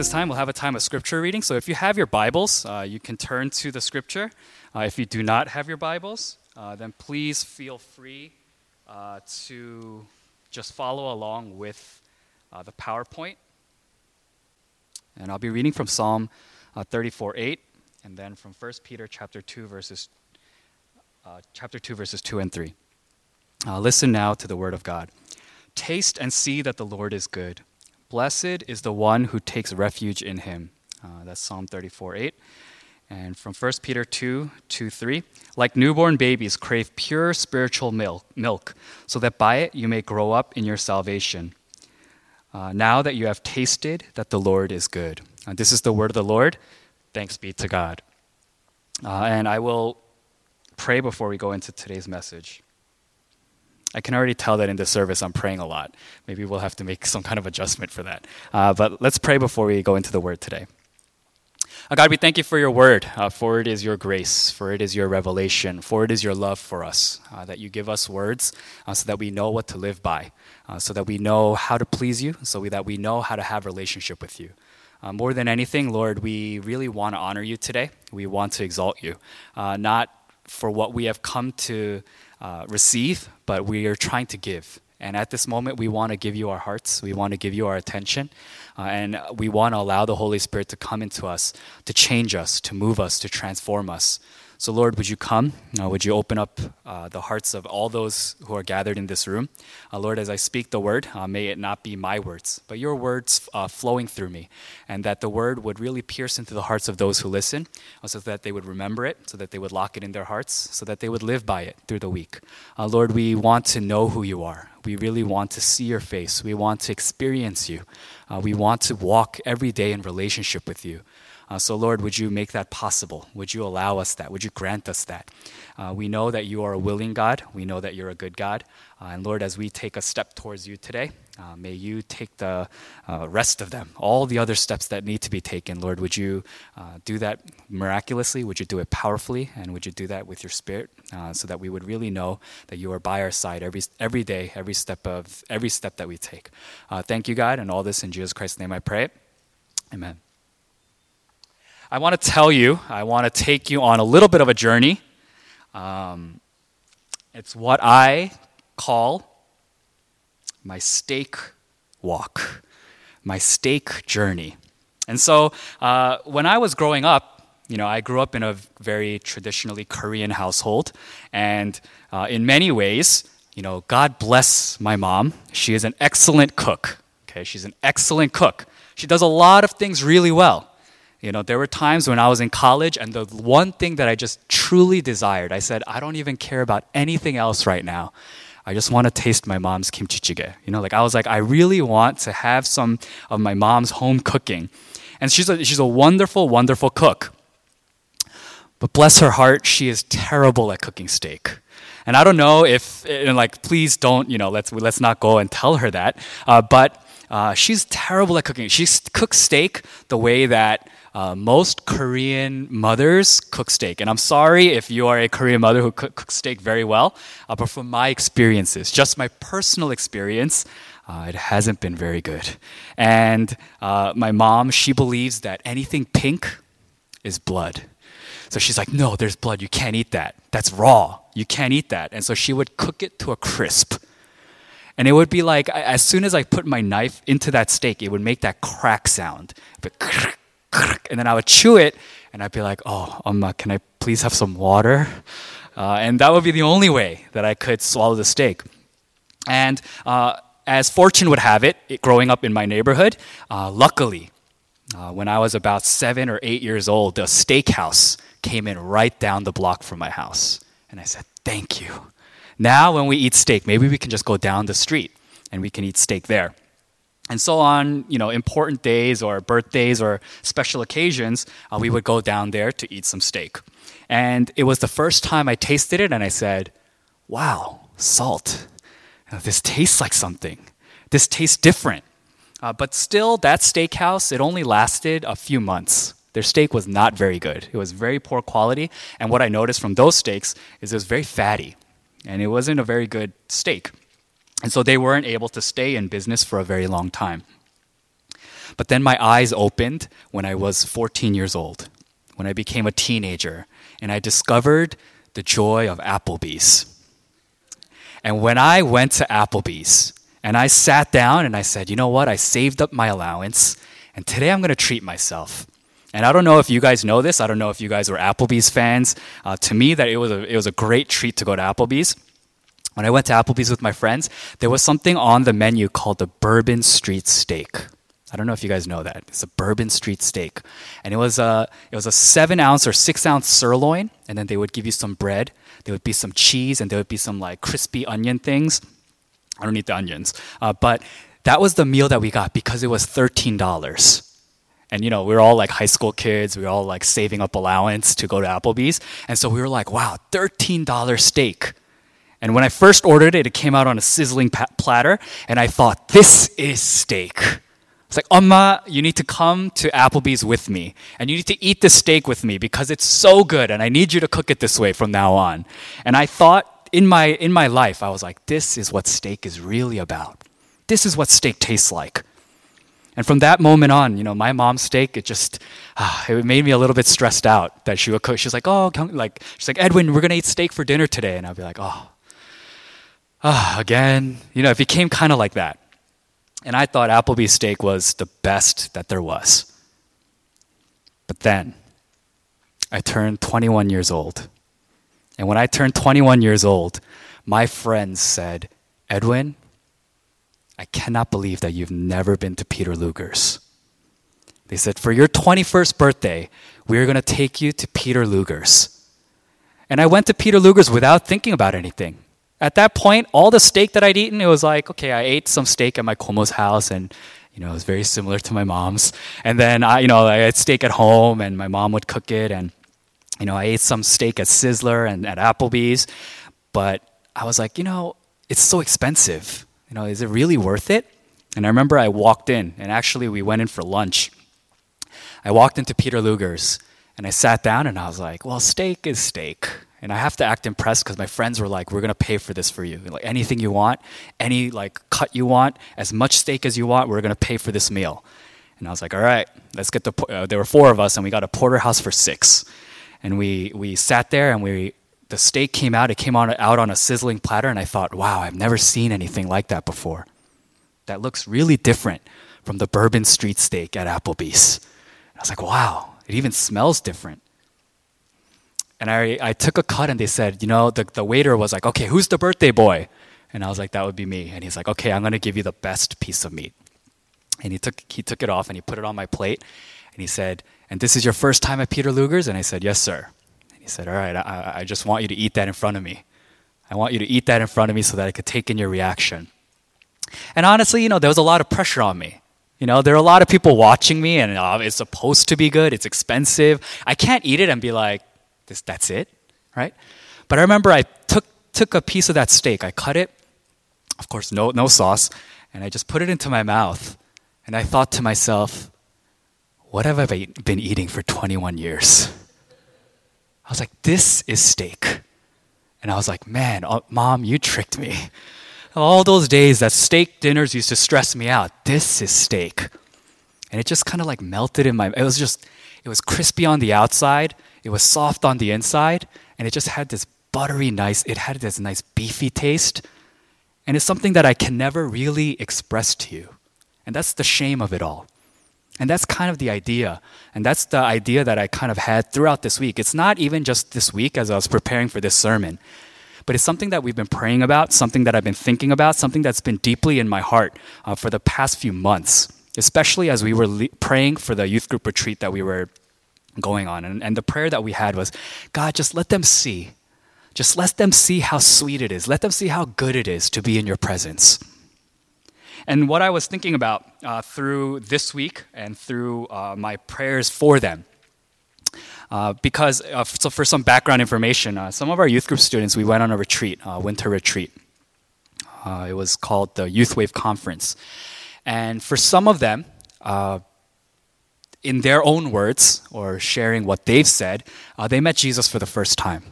this time, we'll have a time of scripture reading. So if you have your Bibles, uh, you can turn to the scripture. Uh, if you do not have your Bibles, uh, then please feel free uh, to just follow along with uh, the PowerPoint. And I'll be reading from Psalm uh, 34 8, and then from 1 Peter chapter 2, verses, chapter 2, verses 2 and 3. listen now to the word of God. Taste and see that the Lord is good. Blessed is the one who takes refuge in him. Uh, that's Psalm 34 8. And from 1 Peter 2 2 3. Like newborn babies, crave pure spiritual milk, milk, so that by it you may grow up in your salvation. Uh, now that you have tasted that the Lord is good. Uh, this is the word of the Lord. Thanks be to God. Uh, and I will pray before we go into today's message. I can already tell that in this service I'm praying a lot. Maybe we'll have to make some kind of adjustment for that. Uh, but let's pray before we go into the word today. Uh, God, we thank you for your word, uh, for it is your grace, for it is your revelation, for it is your love for us, uh, that you give us words uh, so that we know what to live by, uh, so that we know how to please you, so that we know how to have relationship with you. Uh, more than anything, Lord, we really want to honor you today. We want to exalt you, not for what we have come to uh, receive, but we are trying to give. And at this moment, we want to give you our hearts. We want to give you our attention. Uh, and we want to allow the Holy Spirit to come into us, to change us, to move us, to transform us. So, Lord, would you come? Uh, would you open up uh, the hearts of all those who are gathered in this room? Uh, Lord, as I speak the word, uh, may it not be my words, but your words uh, flowing through me, and that the word would really pierce into the hearts of those who listen, uh, so that they would remember it, so that they would lock it in their hearts, so that they would live by it through the week. Lord, we want to know who you are. We really want to see your face. We want to experience you. we want to walk every day in relationship with you. Uh, so, Lord, would you make that possible? Would you allow us that? Would you grant us that? Uh, we know that you are a willing God. We know that you're a good God. Uh, and Lord, as we take a step towards you today, uh, may you take the uh, rest of them, all the other steps that need to be taken. Lord, would you uh, do that miraculously? Would you do it powerfully? And would you do that with your spirit so that we would really know that you are by our side every, every day, every step of every step that we take? thank you, God, and all this in Jesus Christ's name I pray. Amen. I want to tell you, I want to take you on a little bit of a journey. Um, it's what I call my steak walk, my steak journey. And so uh, when I was growing up, you know, I grew up in a very traditionally Korean household. And uh, in many ways, you know, God bless my mom. She is an excellent cook. Okay, she's an excellent cook. She does a lot of things really well. You know, there were times when I was in college, and the one thing that I just truly desired, I said, I don't even care about anything else right now. I just want to taste my mom's kimchi jjigae. You know, like I was like, I really want to have some of my mom's home cooking. And she's a, she's a wonderful, wonderful cook. But bless her heart, she is terrible at cooking steak. And I don't know if, and like, please don't, you know, let's, let's not go and tell her that. Uh, but uh, she's terrible at cooking. She cooks steak the way that uh, most Korean mothers cook steak. And I'm sorry if you are a Korean mother who cook, cooks steak very well, uh, but from my experiences, just my personal experience, uh, it hasn't been very good. And uh, my mom, she believes that anything pink is blood. So she's like, no, there's blood. You can't eat that. That's raw. You can't eat that. And so she would cook it to a crisp. And it would be like, as soon as I put my knife into that steak, it would make that crack sound. But and then I would chew it, and I'd be like, "Oh, Amma, can I please have some water?" Uh, and that would be the only way that I could swallow the steak. And uh, as fortune would have it, it, growing up in my neighborhood, uh, luckily, uh, when I was about seven or eight years old, the steakhouse came in right down the block from my house, and I said, "Thank you." Now, when we eat steak, maybe we can just go down the street and we can eat steak there. And so on, you know, important days or birthdays or special occasions, uh, we would go down there to eat some steak. And it was the first time I tasted it, and I said, "Wow, salt! This tastes like something. This tastes different." Uh, but still, that steakhouse it only lasted a few months. Their steak was not very good. It was very poor quality, and what I noticed from those steaks is it was very fatty, and it wasn't a very good steak. And so they weren't able to stay in business for a very long time. But then my eyes opened when I was 14 years old, when I became a teenager, and I discovered the joy of Applebee's. And when I went to Applebee's and I sat down and I said, you know what? I saved up my allowance and today I'm going to treat myself. And I don't know if you guys know this. I don't know if you guys were Applebee's fans. Uh, to me, that it was a, it was a great treat to go to Applebee's. When I went to Applebee's with my friends, there was something on the menu called the Bourbon Street Steak. I don't know if you guys know that. It's a Bourbon Street Steak, and it was a it was a seven ounce or six ounce sirloin, and then they would give you some bread. There would be some cheese, and there would be some like crispy onion things. I don't eat the onions, uh, but that was the meal that we got because it was thirteen dollars. And you know, we were all like high school kids. We were all like saving up allowance to go to Applebee's, and so we were like, "Wow, thirteen dollar steak." And when I first ordered it, it came out on a sizzling platter, and I thought, "This is steak." It's like, Amma, you need to come to Applebee's with me, and you need to eat the steak with me because it's so good, and I need you to cook it this way from now on. And I thought in my in my life, I was like, this is what steak is really about. This is what steak tastes like. And from that moment on, you know, my mom's steak, it just, ah, it made me a little bit stressed out that she would cook. She's like, oh, like, she's like, Edwin, we're going to eat steak for dinner today. And I'd be like, oh, ah, again. You know, it became kind of like that. And I thought Applebee's steak was the best that there was. But then I turned 21 years old. And when I turned 21 years old, my friends said, Edwin, I cannot believe that you've never been to Peter Luger's. They said, For your 21st birthday, we're going to take you to Peter Luger's. And I went to Peter Luger's without thinking about anything. At that point, all the steak that I'd eaten, it was like, okay, I ate some steak at my Komo's house and you know, it was very similar to my mom's. And then I, you know, I had steak at home and my mom would cook it and you know, I ate some steak at Sizzler and at Applebee's, but I was like, you know, it's so expensive. You know, is it really worth it? And I remember I walked in and actually we went in for lunch. I walked into Peter Luger's and I sat down and I was like, well, steak is steak. And I have to act impressed because my friends were like, "We're gonna pay for this for you. Like anything you want, any like cut you want, as much steak as you want, we're gonna pay for this meal." And I was like, "All right, let's get the." Uh, there were four of us, and we got a porterhouse for six. And we we sat there, and we the steak came out. It came on out on a sizzling platter, and I thought, "Wow, I've never seen anything like that before. That looks really different from the Bourbon Street steak at Applebee's." I was like, "Wow, it even smells different." And I, I took a cut and they said, you know, the, the waiter was like, okay, who's the birthday boy? And I was like, that would be me. And he's like, okay, I'm going to give you the best piece of meat. And he took, he took it off and he put it on my plate. And he said, and this is your first time at Peter Luger's? And I said, yes, sir. And he said, all right, I, I just want you to eat that in front of me. I want you to eat that in front of me so that I could take in your reaction. And honestly, you know, there was a lot of pressure on me. You know, there are a lot of people watching me, and uh, it's supposed to be good. It's expensive. I can't eat it and be like, this, that's it, right? But I remember I took, took a piece of that steak, I cut it, of course, no, no sauce, and I just put it into my mouth. And I thought to myself, what have I been eating for 21 years? I was like, this is steak. And I was like, man, oh, mom, you tricked me. All those days that steak dinners used to stress me out, this is steak. And it just kind of like melted in my, it was just, it was crispy on the outside it was soft on the inside, and it just had this buttery, nice, it had this nice beefy taste. And it's something that I can never really express to you. And that's the shame of it all. And that's kind of the idea. And that's the idea that I kind of had throughout this week. It's not even just this week as I was preparing for this sermon, but it's something that we've been praying about, something that I've been thinking about, something that's been deeply in my heart uh, for the past few months, especially as we were le- praying for the youth group retreat that we were going on. And, and the prayer that we had was God, just let them see. Just let them see how sweet it is. Let them see how good it is to be in your presence. And what I was thinking about uh, through this week and through uh, my prayers for them, uh, because uh, so for some background information, uh, some of our youth group students we went on a retreat, winter retreat. Uh, it was called the Youth Wave Conference, and for some of them, in their own words, or sharing what they've said, uh, they met Jesus for the first time.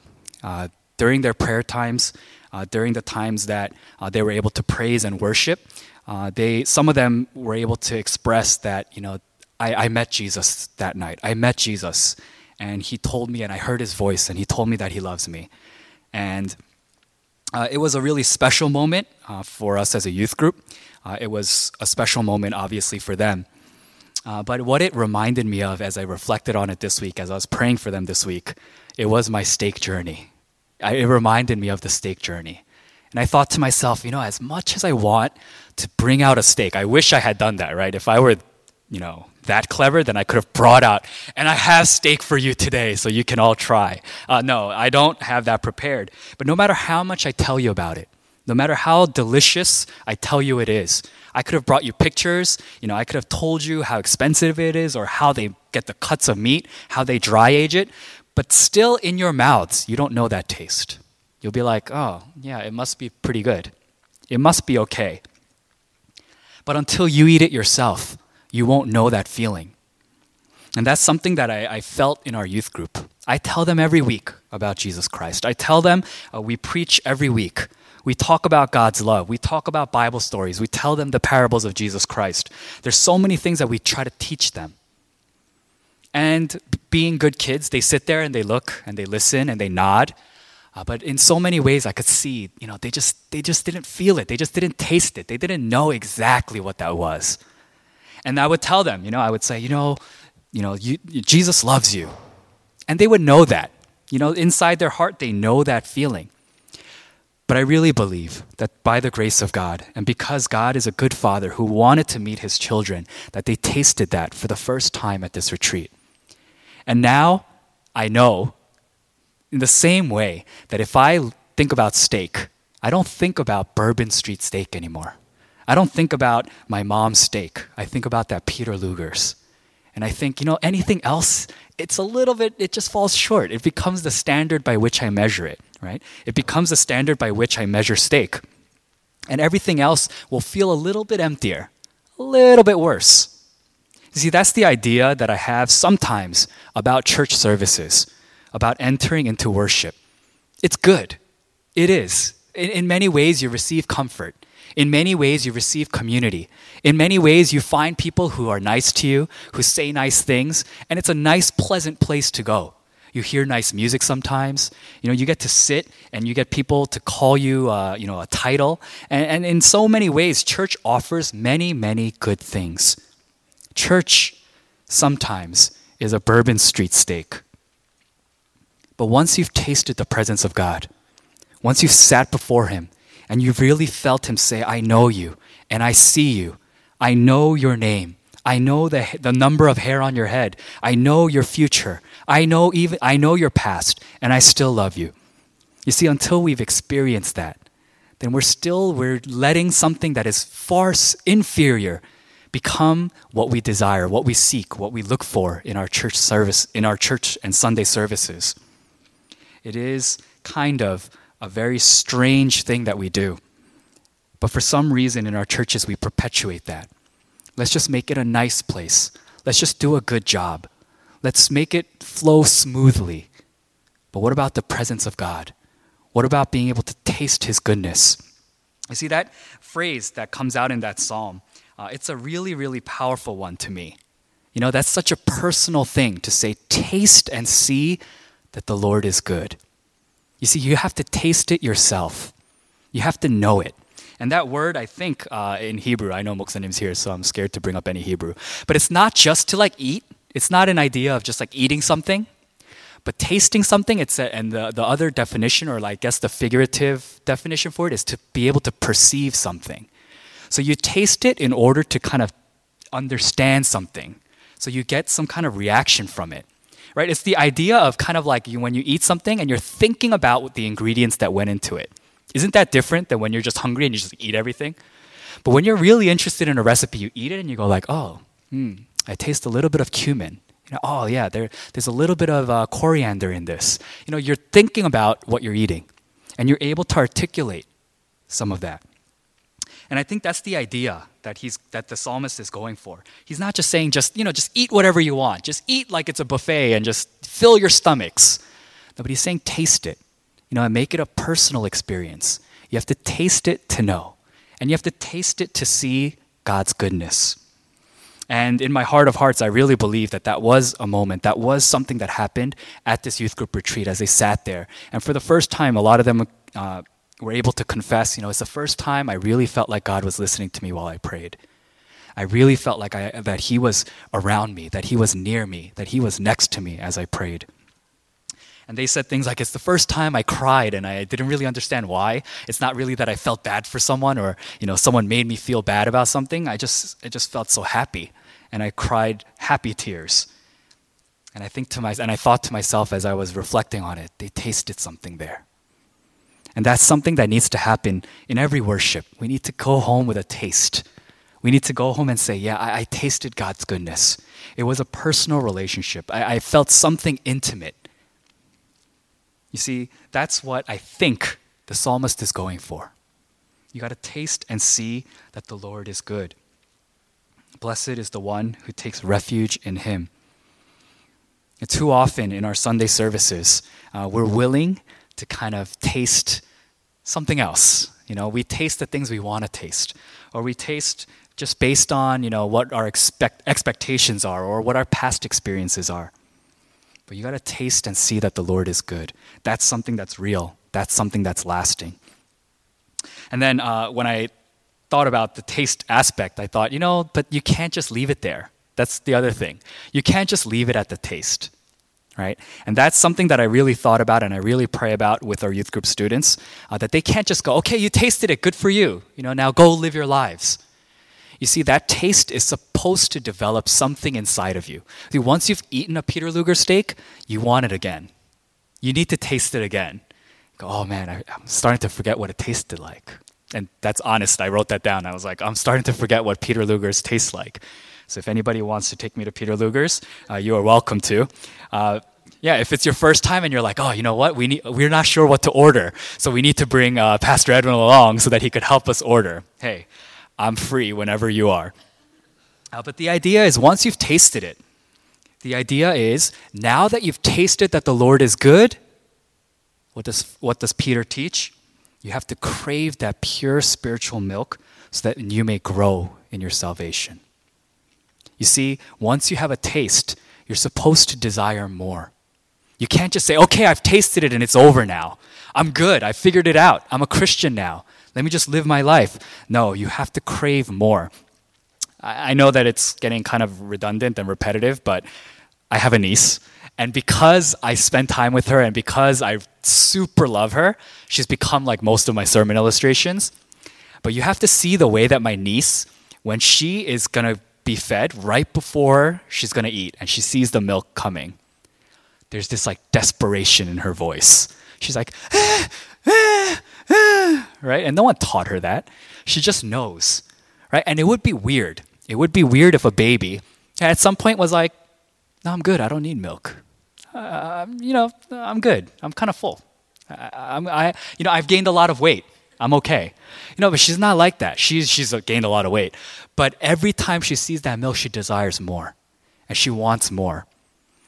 Uh, during their prayer times, uh, during the times that uh, they were able to praise and worship, uh, they some of them were able to express that you know I, I met Jesus that night. I met Jesus, and he told me, and I heard his voice, and he told me that he loves me, and uh, it was a really special moment uh, for us as a youth group. Uh, it was a special moment, obviously, for them. Uh, but what it reminded me of as I reflected on it this week, as I was praying for them this week, it was my steak journey. I, it reminded me of the steak journey. And I thought to myself, you know, as much as I want to bring out a steak, I wish I had done that, right? If I were, you know, that clever, then I could have brought out, and I have steak for you today, so you can all try. Uh, no, I don't have that prepared. But no matter how much I tell you about it, no matter how delicious I tell you it is, I could have brought you pictures. You know, I could have told you how expensive it is or how they get the cuts of meat, how they dry age it. But still, in your mouths, you don't know that taste. You'll be like, oh, yeah, it must be pretty good. It must be okay. But until you eat it yourself, you won't know that feeling. And that's something that I, I, felt in our youth group. I tell them every week about Jesus Christ. I tell them uh, we preach every week. We talk about God's love. We talk about Bible stories. We tell them the parables of Jesus Christ. There's so many things that we try to teach them. And being good kids, they sit there and they look and they listen and they nod. Uh, but in so many ways, I could see, you know, they just they just didn't feel it. They just didn't taste it. They didn't know exactly what that was. And I would tell them, you know, I would say, you know, you know, you, Jesus loves you. And they would know that. You know, inside their heart, they know that feeling. But I really believe that by the grace of God, and because God is a good father who wanted to meet his children, that they tasted that for the first time at this retreat. And now I know, in the same way, that if I think about steak, I don't think about Bourbon Street steak anymore. I don't think about my mom's steak. I think about that Peter Luger's. And I think, you know, anything else, it's a little bit, it just falls short. It becomes the standard by which I measure it, right? It becomes the standard by which I measure steak. And everything else will feel a little bit emptier, a little bit worse. You see, that's the idea that I have sometimes about church services, about entering into worship. It's good. It is. In, in many ways, you receive comfort. In many ways, you receive community. In many ways, you find people who are nice to you, who say nice things, and it's a nice, pleasant place to go. You hear nice music sometimes. You know, you get to sit and you get people to call you, uh, you know, a title. And, and in so many ways, church offers many, many good things. Church sometimes is a Bourbon Street steak. But once you've tasted the presence of God, once you've sat before Him and you've really felt Him say, I know you and I see you, I know your name. I know the, the number of hair on your head. I know your future. I know even I know your past and I still love you. You see until we've experienced that, then we're still we're letting something that is far inferior become what we desire, what we seek, what we look for in our church service, in our church and Sunday services. It is kind of a very strange thing that we do. But for some reason in our churches, we perpetuate that. Let's just make it a nice place. Let's just do a good job. Let's make it flow smoothly. But what about the presence of God? What about being able to taste His goodness? You see, that phrase that comes out in that psalm, uh, it's a really, really powerful one to me. You know, that's such a personal thing to say, taste and see that the Lord is good. You see, you have to taste it yourself. You have to know it. And that word, I think, uh, in Hebrew, I know Moksanim's here, so I'm scared to bring up any Hebrew. But it's not just to like eat. It's not an idea of just like eating something, but tasting something. It's a, and the, the other definition, or like, I guess the figurative definition for it, is to be able to perceive something. So you taste it in order to kind of understand something. So you get some kind of reaction from it right? It's the idea of kind of like you, when you eat something and you're thinking about the ingredients that went into it. Isn't that different than when you're just hungry and you just eat everything? But when you're really interested in a recipe, you eat it and you go like, oh, hmm, I taste a little bit of cumin. You know, oh yeah, there, there's a little bit of uh, coriander in this. You know, you're thinking about what you're eating, and you're able to articulate some of that. And I think that's the idea that he's that the psalmist is going for. He's not just saying just, you know, just eat whatever you want. Just eat like it's a buffet and just fill your stomachs. No, but he's saying taste it You know, and make it a personal experience. You have to taste it to know. And you have to taste it to see God's goodness. And in my heart of hearts, I really believe that that was a moment, that was something that happened at this youth group retreat as they sat there. And for the first time, a lot of them uh, were able to confess, you know, it's the first time I really felt like God was listening to me while I prayed. I really felt like I, that He was around me, that He was near me, that He was next to me as I prayed. And they said things like, It's the first time I cried and I didn't really understand why. It's not really that I felt bad for someone or, you know, someone made me feel bad about something. I just, I just felt so happy and I cried happy tears. And I think to my, and I thought to myself as I was reflecting on it, they tasted something there. And that's something that needs to happen in every worship. We need to go home with a taste. We need to go home and say, Yeah, I, I tasted God's goodness. It was a personal relationship. I, I felt something intimate. You see, that's what I think the psalmist is going for. You got to taste and see that the Lord is good. Blessed is the one who takes refuge in him. And too often in our Sunday services, uh, we're willing to kind of taste something else. You know, we taste the things we want to taste, or we taste just based on you know what our expect- expectations are or what our past experiences are. But you got to taste and see that the Lord is good. That's something that's real. That's something that's lasting. And then uh, when I thought about the taste aspect, I thought, you know, but you can't just leave it there. That's the other thing. You can't just leave it at the taste, right? And that's something that I really thought about and I really pray about with our youth group students uh, that they can't just go, okay, you tasted it, good for you. You know, now go live your lives. You see, that taste is supposed to develop something inside of you. See, once you've eaten a Peter Luger steak, you want it again. You need to taste it again. Go, oh man, I, I'm starting to forget what it tasted like and that's honest. I wrote that down. I was like, I'm starting to forget what Peter Luger's tastes like. So if anybody wants to take me to Peter Luger's, uh, you are welcome to. Uh, yeah, if it's your first time and you're like, oh, you know what, we need, we're not sure what to order, so we need to bring uh, Pastor Edwin along so that he could help us order. Hey, I'm free whenever you are. Uh, but the idea is once you've tasted it, the idea is now that you've tasted that the Lord is good, what does, what does Peter teach? You have to crave that pure spiritual milk so that you may grow in your salvation. You see, once you have a taste, you're supposed to desire more. You can't just say, okay, I've tasted it and it's over now. I'm good. I figured it out. I'm a Christian now. Let me just live my life. No, you have to crave more. I know that it's getting kind of redundant and repetitive, but I have a niece and because I spend time with her and because I super love her, she's become like most of my sermon illustrations. But you have to see the way that my niece, when she is going to be fed right before she's going to eat and she sees the milk coming, there's this like desperation in her voice. She's like, ah, ah, ah, right? And no one taught her that. She just knows, right? And it would be weird. It would be weird if a baby at some point was like, no, I'm good. I don't need milk uh, you know, I'm good. I'm kind of full. I, I, you know, I've gained a lot of weight. I'm okay. You know, but she's not like that. She's, she's gained a lot of weight. But every time she sees that milk, she desires more. And she wants more.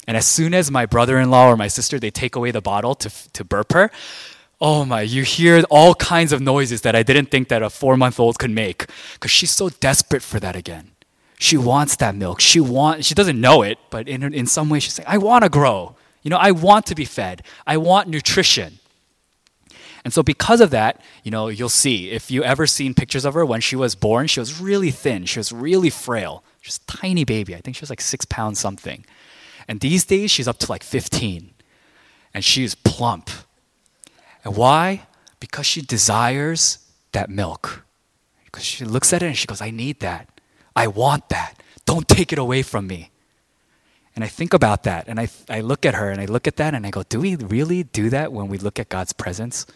And as soon as my brother-in-law or my sister, they take away the bottle to, to burp her, oh my, you hear all kinds of noises that I didn't think that a four-month-old could make. Because she's so desperate for that again. She wants that milk. She want, she doesn't know it, but in, in some way she's saying, I want to grow. You know, I want to be fed. I want nutrition. And so because of that, you know, you'll see if you ever seen pictures of her when she was born, she was really thin. She was really frail. A tiny baby. I think she was like six pounds something. And these days she's up to like 15. And she's plump. And why? Because she desires that milk. Because she looks at it and she goes, I need that. I want that. Don't take it away from me. And I think about that and I, I look at her and I look at that and I go, do we really do that when we look at God's presence?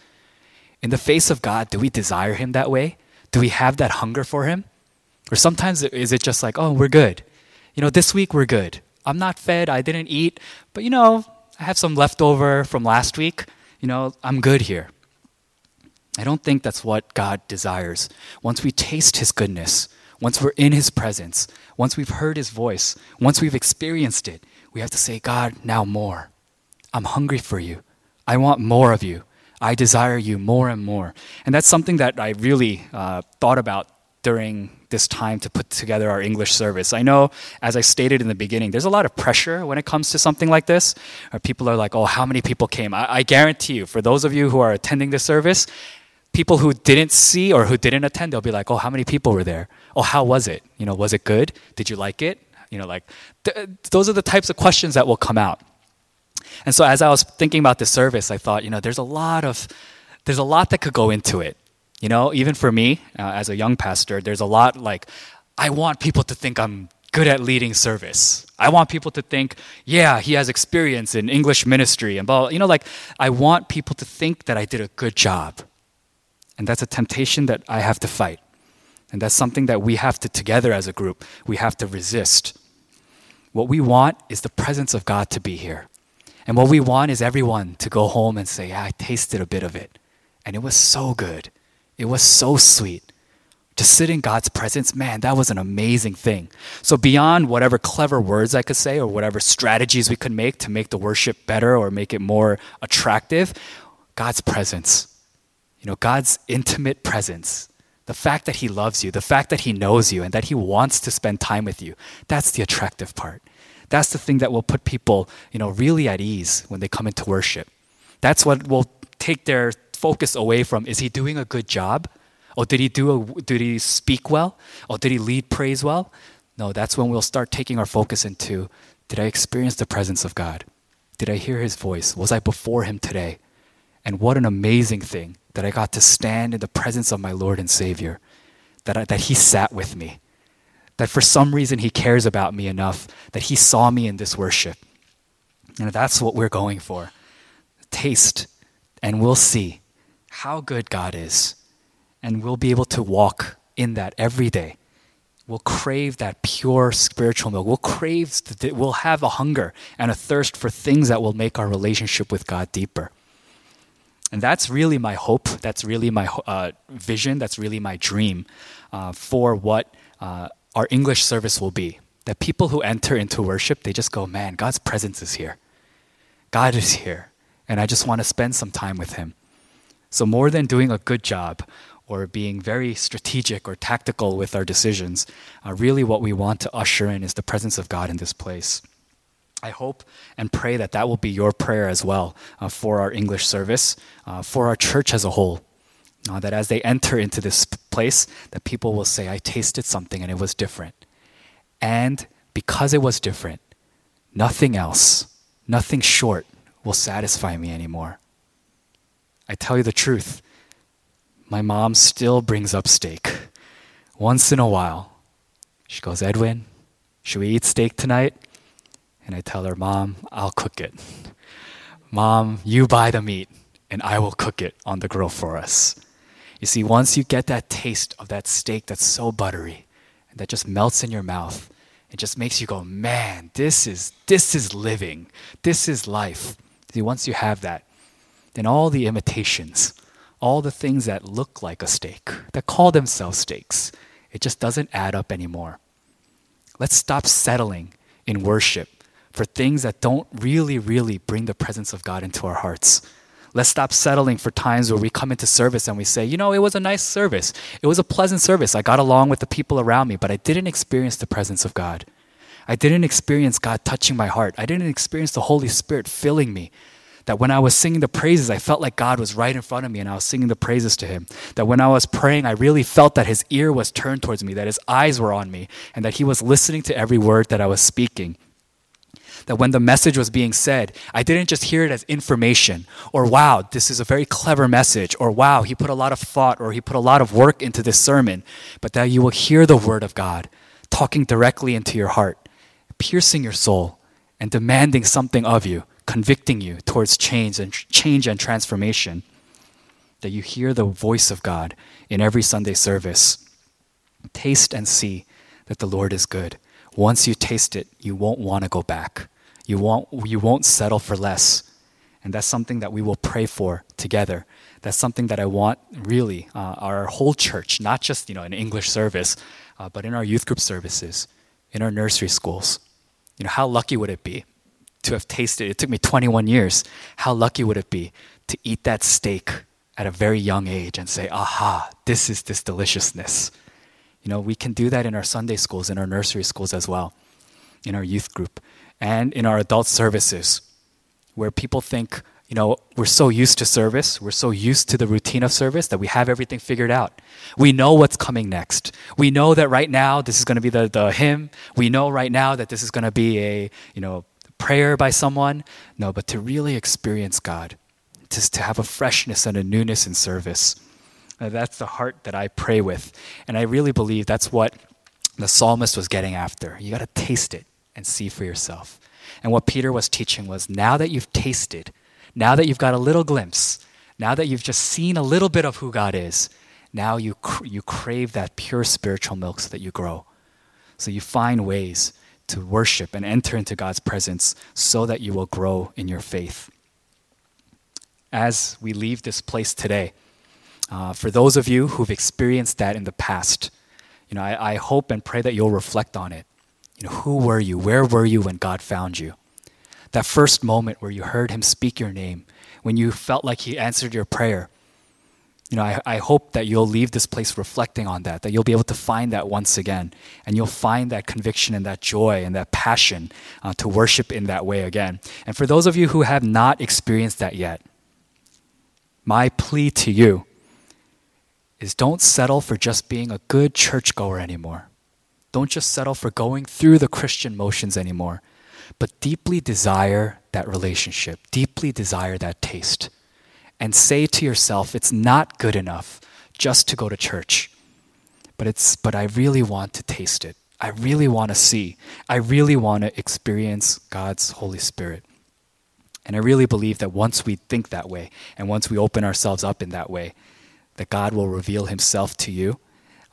In the face of God, do we desire Him that way? Do we have that hunger for Him? Or sometimes is it just like, oh, we're good. You know, this week we're good. I'm not fed, I didn't eat, but you know, I have some leftover from last week. You know, I'm good here. I don't think that's what God desires. Once we taste His goodness, once we're in His presence, once we've heard His voice, once we've experienced it, we have to say, God, now more. I'm hungry for you. I want more of you. I desire you more and more. And that's something that I really uh, thought about during this time to put together our English service. I know, as I stated in the beginning, there's a lot of pressure when it comes to something like this. People are like, oh, how many people came? I, I guarantee you, for those of you who are attending this service, people who didn't see or who didn't attend, they'll be like, oh, how many people were there? Oh, how was it? You know, was it good? Did you like it? You know, like, th- those are the types of questions that will come out. And so as I was thinking about this service, I thought, you know, there's a lot of there's a lot that could go into it. You know, even for me uh, as a young pastor, there's a lot like I want people to think I'm good at leading service. I want people to think, yeah, he has experience in English ministry and blah. You know, like I want people to think that I did a good job. And that's a temptation that I have to fight. And that's something that we have to together as a group, we have to resist. What we want is the presence of God to be here. And what we want is everyone to go home and say, yeah, I tasted a bit of it. And it was so good. It was so sweet. To sit in God's presence, man, that was an amazing thing. So, beyond whatever clever words I could say or whatever strategies we could make to make the worship better or make it more attractive, God's presence. You know, God's intimate presence. The fact that He loves you, the fact that He knows you, and that He wants to spend time with you, that's the attractive part. That's the thing that will put people, you know, really at ease when they come into worship. That's what will take their focus away from is he doing a good job? Or did he do a, did he speak well? Or did he lead praise well? No, that's when we'll start taking our focus into did I experience the presence of God? Did I hear his voice? Was I before him today? And what an amazing thing that I got to stand in the presence of my Lord and Savior, that, I, that he sat with me, that for some reason he cares about me enough that he saw me in this worship. And that's what we're going for. Taste, and we'll see how good God is. And we'll be able to walk in that every day. We'll crave that pure spiritual milk. We'll crave, we'll have a hunger and a thirst for things that will make our relationship with God deeper. And that's really my hope. That's really my uh, vision. That's really my dream uh, for what uh, our English service will be. That people who enter into worship, they just go, man, God's presence is here. God is here. And I just want to spend some time with Him. So, more than doing a good job or being very strategic or tactical with our decisions, uh, really what we want to usher in is the presence of God in this place. I hope and pray that that will be your prayer as well uh, for our English service, uh, for our church as a whole. Uh, that as they enter into this place, that people will say, I tasted something and it was different. And because it was different, nothing else, nothing short will satisfy me anymore. I tell you the truth, my mom still brings up steak. Once in a while, she goes, Edwin, should we eat steak tonight? And I tell her, Mom, I'll cook it. Mom, you buy the meat and I will cook it on the grill for us. You see, once you get that taste of that steak that's so buttery and that just melts in your mouth, it just makes you go, man, this is this is living. This is life. See, once you have that, then all the imitations, all the things that look like a steak, that call themselves steaks, it just doesn't add up anymore. Let's stop settling in worship for things that don't really, really bring the presence of God into our hearts. Let's stop settling for times where we come into service and we say, you know, it was a nice service. It was a pleasant service. I got along with the people around me, but I didn't experience the presence of God. I didn't experience God touching my heart. I didn't experience the Holy Spirit filling me that when I was singing the praises, I felt like God was right in front of me and I was singing the praises to Him. That when I was praying, I really felt that His ear was turned towards me, that His eyes were on me, and that He was listening to every word that I was speaking. That when the message was being said, I didn't just hear it as information, or wow, this is a very clever message, or wow, he put a lot of thought, or he put a lot of work into this sermon, but that you will hear the word of God talking directly into your heart, piercing your soul, and demanding something of you convicting you towards change and change and transformation. That you hear the voice of God in every Sunday service. Taste and see that the Lord is good. Once you taste it, you won't want to go back. You won't, you won't settle for less. And that's something that we will pray for together. That's something that I want really uh, our whole church, not just you know an English service, uh, but in our youth group services, in our nursery schools. You know, how lucky would it be to have tasted. It took me 21 years. How lucky would it be to eat that steak at a very young age and say, aha, this is this deliciousness. You know, we can do that in our Sunday schools, in our nursery schools as well, in our youth group, and in our adult services, where people think, you know, we're so used to service, we're so used to the routine of service that we have everything figured out. We know what's coming next. We know that right now this is going to be the, the hymn. We know right now that this is going to be a, you know, prayer by someone. No, but to really experience God, just to have a freshness and a newness in service. Uh, that's the heart that I pray with. And I really believe that's what the psalmist was getting after. You got to taste it and see for yourself. And what Peter was teaching was now that you've tasted, now that you've got a little glimpse, now that you've just seen a little bit of who God is, now you, cr- you crave that pure spiritual milk so that you grow. So you find ways to worship and enter into God's presence so that you will grow in your faith. As we leave this place today, uh, for those of you who've experienced that in the past, you know, I, I hope and pray that you'll reflect on it. You know, who were you? Where were you when God found you? That first moment where you heard Him speak your name, when you felt like He answered your prayer. You know, I, I hope that you'll leave this place reflecting on that, that you'll be able to find that once again, and you'll find that conviction and that joy and that passion uh, to worship in that way again. And for those of you who have not experienced that yet, my plea to you is don't settle for just being a good churchgoer anymore. Don't just settle for going through the Christian motions anymore, but deeply desire that relationship, deeply desire that taste. And say to yourself, it's not good enough just to go to church. But it's but I really want to taste it. I really want to see. I really want to experience God's Holy Spirit. And I really believe that once we think that way and once we open ourselves up in that way, that God will reveal himself to you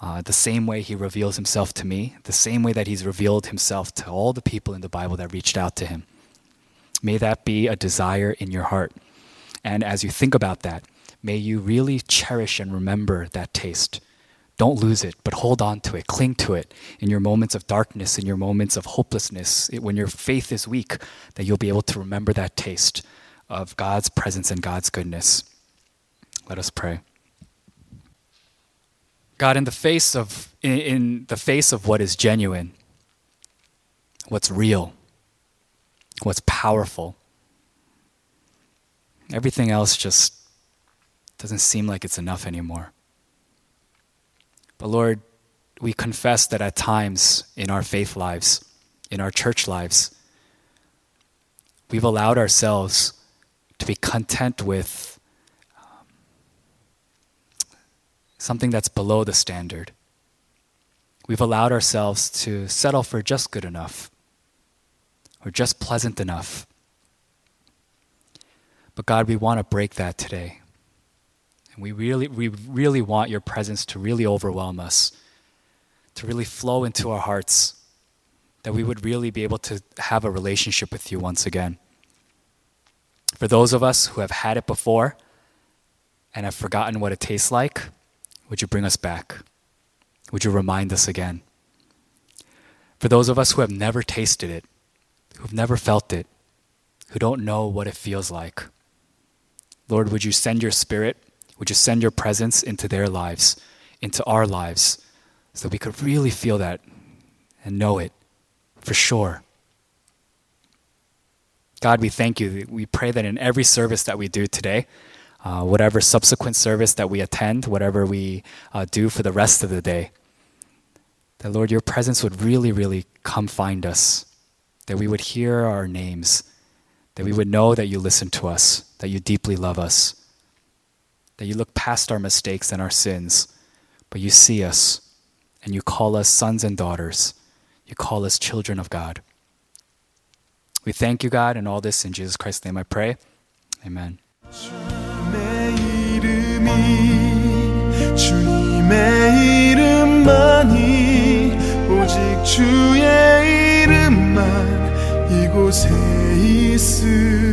uh, the same way he reveals himself to me, the same way that he's revealed himself to all the people in the Bible that reached out to him. May that be a desire in your heart. And as you think about that, may you really cherish and remember that taste. Don't lose it, but hold on to it, cling to it in your moments of darkness, in your moments of hopelessness, when your faith is weak, that you'll be able to remember that taste of God's presence and God's goodness. Let us pray. God, in the face of in, in the face of what is genuine, what's real, what's powerful, everything else just doesn't seem like it's enough anymore. But Lord, we confess that at times in our faith lives, in our church lives, we've allowed ourselves to be content with something that's below the standard. We've allowed ourselves to settle for just good enough or just pleasant enough. But God, we want to break that today. And we really, we really want your presence to really overwhelm us, to really flow into our hearts, that we would really be able to have a relationship with you once again. For those of us who have had it before and have forgotten what it tastes like, would you bring us back? Would you remind us again? For those of us who have never tasted it, who've never felt it, who don't know what it feels like, Lord, would you send your spirit? Would you send your presence into their lives, into our lives, so we could really feel that and know it for sure? God, we thank you. We pray that in every service that we do today, uh, whatever subsequent service that we attend, whatever we uh, do for the rest of the day. That, Lord, your presence would really, really come find us. That we would hear our names. That we would know that you listen to us. That you deeply love us. That you look past our mistakes and our sins, but you see us and you call us sons and daughters. You call us children of God. We thank you, God, and all this in Jesus Christ's name I pray. Amen. 주님의 이름만이 오직 주의 이름만 이곳에 있으